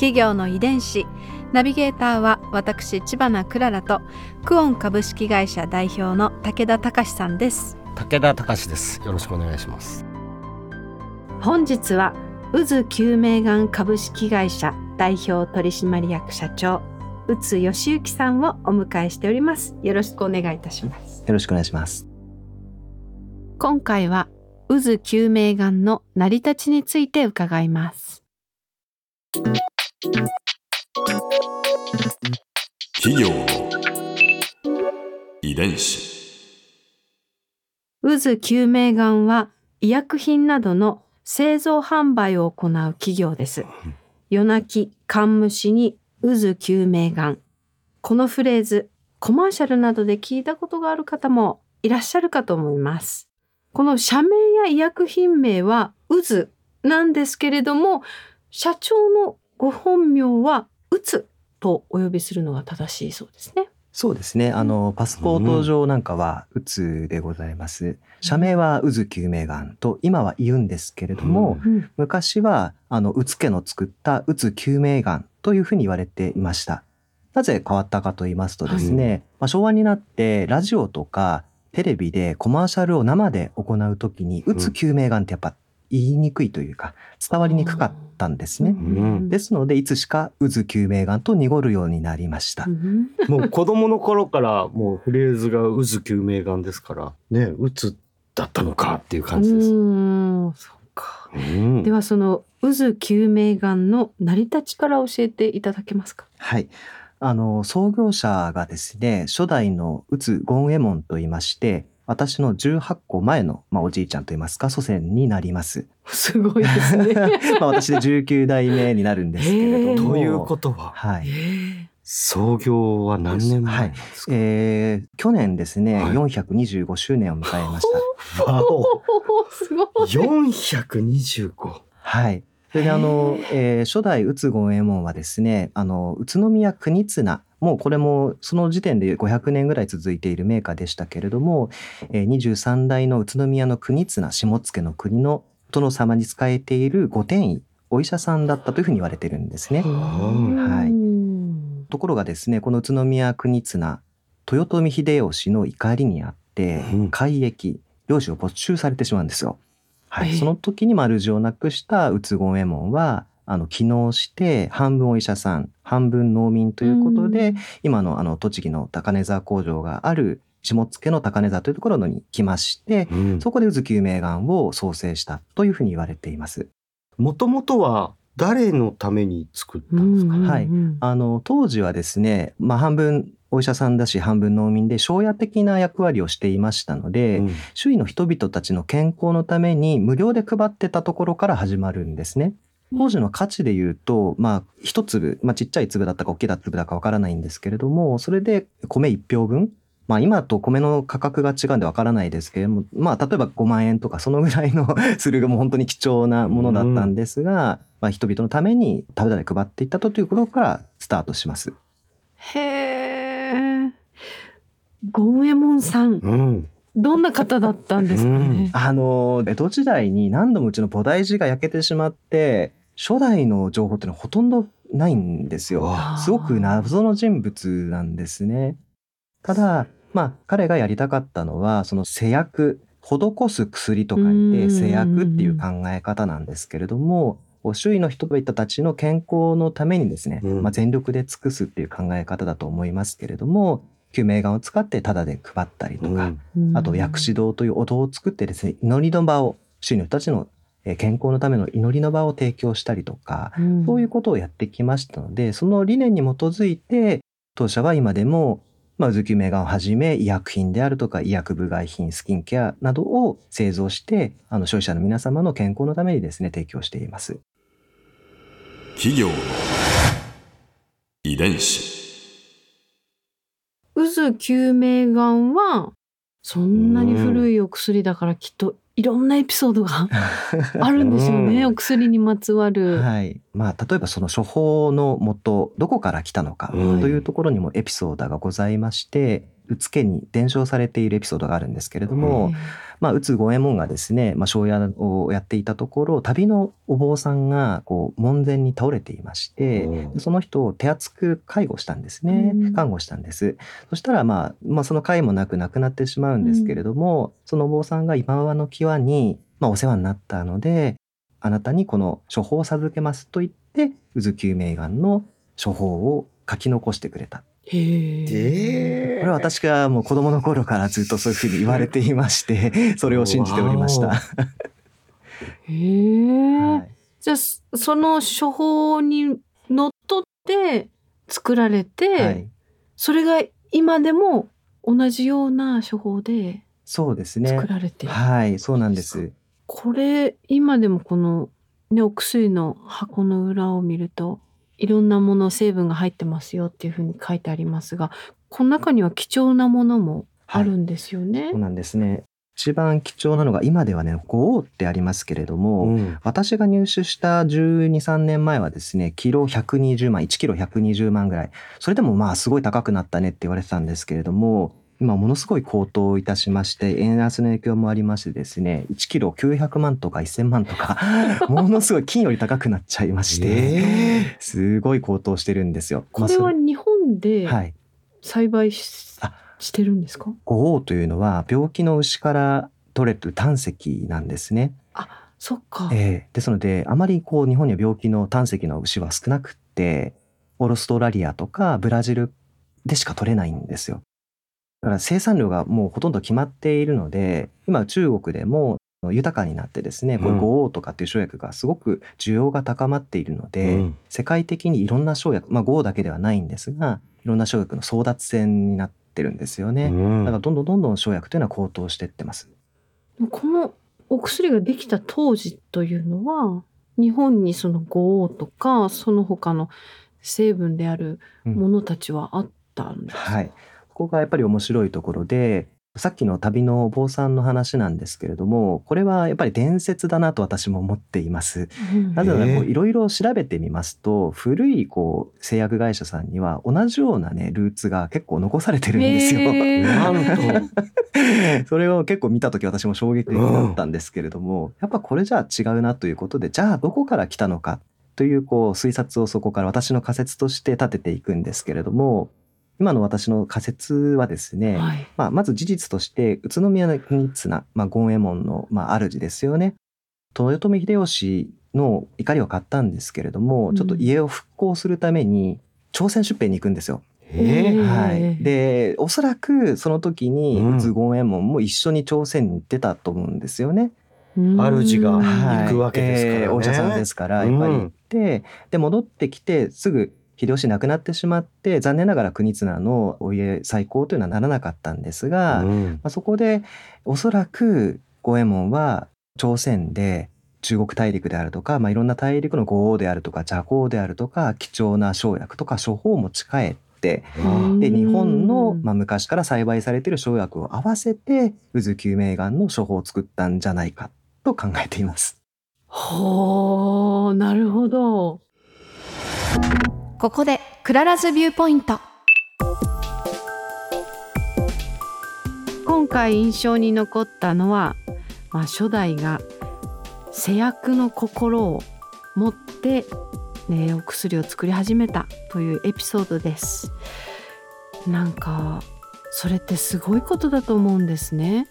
企業の遺伝子。ナビゲーターは私千葉なクララとクオン株式会社代表の武田隆さんです。武田隆です。よろしくお願いします。本日は渦救命がん株式会社代表取締役社長宇津義行さんをお迎えしております。よろしくお願いいたします。よろしくお願いします。今回は渦救命がんの成り立ちについて伺います企業の遺伝子。渦救命がんは医薬品などの製造販売を行う企業です。夜泣き、缶虫に渦救命がん。このフレーズ、コマーシャルなどで聞いたことがある方もいらっしゃるかと思います。この社名や医薬品名は渦なんですけれども、社長のご本名はうつとお呼びするのが正しいそうですね。そうですね。あのパスポート上なんかはうつでございます。社名は渦救命がんと今は言うんですけれども、うん。昔はあのうつ家の作ったうつ救命がんというふうに言われていました。なぜ変わったかと言いますとですね、まあ、昭和になってラジオとかテレビでコマーシャルを生で行うときにうつ救命がんってやっぱ言いにくいというか伝わりにくかったんですね、ん。ですのでいつしか渦救命がんと濁るようになりました、うん。もう子供の頃からもうフレーズが渦救命眼ですからね渦だったのかっていう感じです、うそうか。うん。ではその渦救命がんの成り立ちから教えていただけますか？はい。あの、創業者がですね、初代の宇津権右衛門と言いまして、私の18個前の、まあ、おじいちゃんと言いますか、祖先になります。すごいですね。まあ、私で19代目になるんですけれども。ということは？はい。創業は何年前なんですか、えー去年ですね、はい425周年を迎えました。わお すごい。425はい。それであの、えー初代宇津権右衛門はですね、あの、宇都宮国綱、もうこれもその時点で500年ぐらい続いているメーカーでしたけれども、えー23代の宇都宮の国綱、下野の国の殿様に仕えている御殿医、お医者さんだったというふうに言われてるんですね。はいうんところがですね、この宇都宮国綱、豊臣秀吉の怒りにあってうん、改易、領主を没収されてしまうんですよ。はい、ええ。その時に丸字をなくした宇津権右衛門は、あの、起納して、半分お医者さん、半分農民ということで、うん。今のあの、栃木の高根沢工場がある、下野の高根沢というところに来まして、うん。そこで渦救命がんを創生したというふうに言われています。もともとは誰のために作ったんですか、うんはいうん。あの当時はですね、まあ、半分お医者さんだし半分農民で商屋的な役割をしていましたので、うん。周囲の人々たちの健康のために無料で配ってたところから始まるんですね。当時の価値で言うと、まあ、一粒、まあ、ちっちゃい粒だったか大きな粒だかわからないんですけれども、それで米一票分、まあ、今と米の価格が違うんでわからないですけれども、まあ、例えば5万円とかそのぐらいの するもう本当に貴重なものだったんですが、まあ、人々のために食べたり配っていったということからスタートします。へえ。権右衛門さん、うんどんな方だったんですかね？あの、江戸時代に何度もうちの菩提寺が焼けてしまって、初代の情報っていうのはほとんどないんですよ。すごく謎の人物なんですね。ただ、まあ、彼がやりたかったのは、その製薬、施す薬と書うんいて製薬っていう考え方なんですけれども、周囲の人々たちの健康のためにですね、うんまあ、全力で尽くすっていう考え方だと思いますけれども、救命丸を使ってタダで配ったりとか、うんあと薬師堂というお堂を作ってですね、祈りの場を、周囲の人たちのえー健康のための祈りの場を提供したりとか、うんそういうことをやってきましたので、その理念に基づいて、当社は今でも、まあ、ウズキュメガンをはじめ医薬品であるとか医薬部外品、スキンケアなどを製造して、あの消費者の皆様の健康のためにですね、提供しています。企業の遺伝子渦救命丸はそんなに古いお薬だからきっといろんなエピソードが あるんですよね、うんお薬にまつわる。はい。まあ、例えばその処方の元、どこから来たのかうんというところにもエピソードがございまして、うつけに伝承されているエピソードがあるんですけれども、まあ、うつ五右衛門がですね、まあ、庄屋をやっていたところ、旅のお坊さんが、こう、門前に倒れていまして、うんその人を手厚く介護したんですねうん。看護したんです。そしたら、まあ、まあ、その介もなく亡くなってしまうんですけれども、そのお坊さんが今川の際に、まあ、お世話になったので、あなたにこの処方を授けますと言って、渦救命丸の処方を書き残してくれた。へえ。これは私がもう子供の頃からずっとそういうふうに言われていまして、それを信じておりました。わへえ。はいじゃあそその処方にのっとって作られて、はい。それが今でも同じような処方でそうですね作。られてる。はい、そうなんです。これ今でもこのねお薬の箱の裏を見るといろんなもの成分が入ってますよっていうふうに書いてありますがこの中には貴重なものもあるんですよね。そうなんですね。一番貴重なのが今ではね、五王ってありますけれども、うん私が入手した12、3年前はですね、キロ120万、1キロ120万ぐらい。それでもまあすごい高くなったねって言われてたんですけれども、今ものすごい高騰いたしまして、円安の影響もありましてですね、1キロ900万とか1000万とか、ものすごい金より高くなっちゃいまして、えすごい高騰してるんですよ。これは日本でまあそれはい。栽培し,、あしてるんですか？五王というのは病気の牛から取れる胆石なんですね。そっか。ええですのであまりこう日本には病気の胆石の牛は少なくってオーストラリアとかブラジルでしか取れないんですよ。だから生産量がもうほとんど決まっているので今中国でも豊かになってですねこういう五王とかっていう生薬がすごく需要が高まっているので、うん世界的にいろんな生薬まあ五王だけではないんですがいろんな生薬の争奪戦になってるんですよね。うんだからどんどんどんどん生薬というのは高騰していってます。このお薬ができた当時というのは日本にその五王とかその他の成分であるものたちはあったんですか、はい。ここがやっぱり面白いところで、さっきの旅のお坊さんの話なんですけれども、これはやっぱり伝説だなと私も思っています。うんなぜならいろいろ調べてみますと、古いこう製薬会社さんには同じようなね、ルーツが結構残されてるんですよ。なんと それを結構見た時私も衝撃的だったんですけれども、やっぱこれじゃあ違うなということで、じゃあどこから来たのかというこう推察をそこから私の仮説として立てていくんですけれども、今の私の仮説はですね、はい。まあ、まず事実として宇都宮の国綱、まあ、権右衛門の、まあ、主ですよね。豊臣秀吉の怒りを買ったんですけれども、うん。ちょっと家を復興するために朝鮮出兵に行くんですよ。はい、でおそらくその時にうん。宇津権右衛門も一緒に朝鮮に行ってたと思うんですよね。主がうんはい。行くわけですからね。えーお医者さんですからやっぱり行って、で戻ってきてすぐ秀吉亡くなってしまって残念ながら国綱のお家再興というのはならなかったんですが、まうん。あ、そこでおそらく五右衛門は朝鮮で中国大陸であるとか、まあ、いろんな大陸の豪王であるとか蛇行であるとか貴重な生薬とか処方を持ち帰ってうん。で日本の、まあ、昔から栽培されている生薬を合わせて渦救命丸の処方を作ったんじゃないかと考えています。ほーなるほどここで Clara's viewpoint 今回印象に残ったのは、まあ、初代が施薬の心を持って、ね、お薬を作り始めたというエピソードです。なんかそれってすごいことだと思うんですね。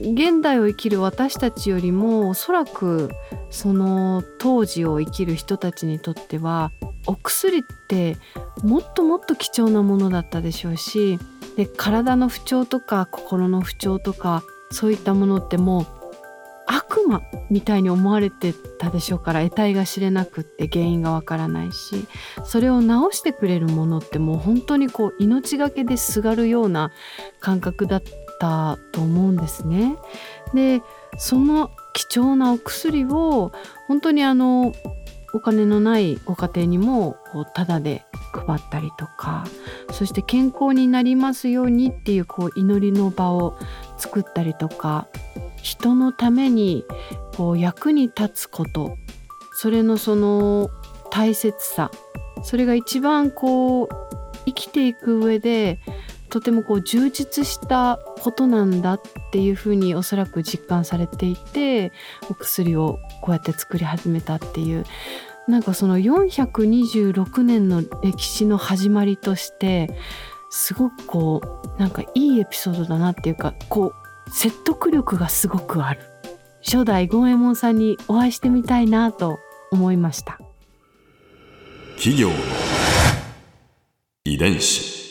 現代を生きる私たちよりもおそらくその当時を生きる人たちにとってはお薬ってもっともっと貴重なものだったでしょうしで体の不調とか心の不調とかそういったものってもう魔みたいに思われてたでしょうから得体が知れなくって原因がわからないしそれを治してくれるものってもう本当にこう命がけですがるような感覚だったと思うんですね。でその貴重なお薬を本当にあのお金のないご家庭にもタダで配ったりとかそして健康になりますようにっていうこう祈りの場を作ったりとか人のためにこう役に立つこと。それのその大切さ。それが一番こう生きていく上でとてもこう充実したことなんだっていうふうにおそらく実感されていてお薬をこうやって作り始めたっていう。なんかその426年の歴史の始まりとしてすごくこうなんかいいエピソードだなっていうかこう説得力がすごくある。初代権右衛門さんにお会いしてみたいなと思いました。企業の遺伝子。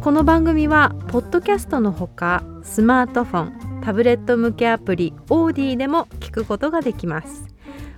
この番組はポッドキャストのほかスマートフォンタブレット向けアプリオーディでも聞くことができます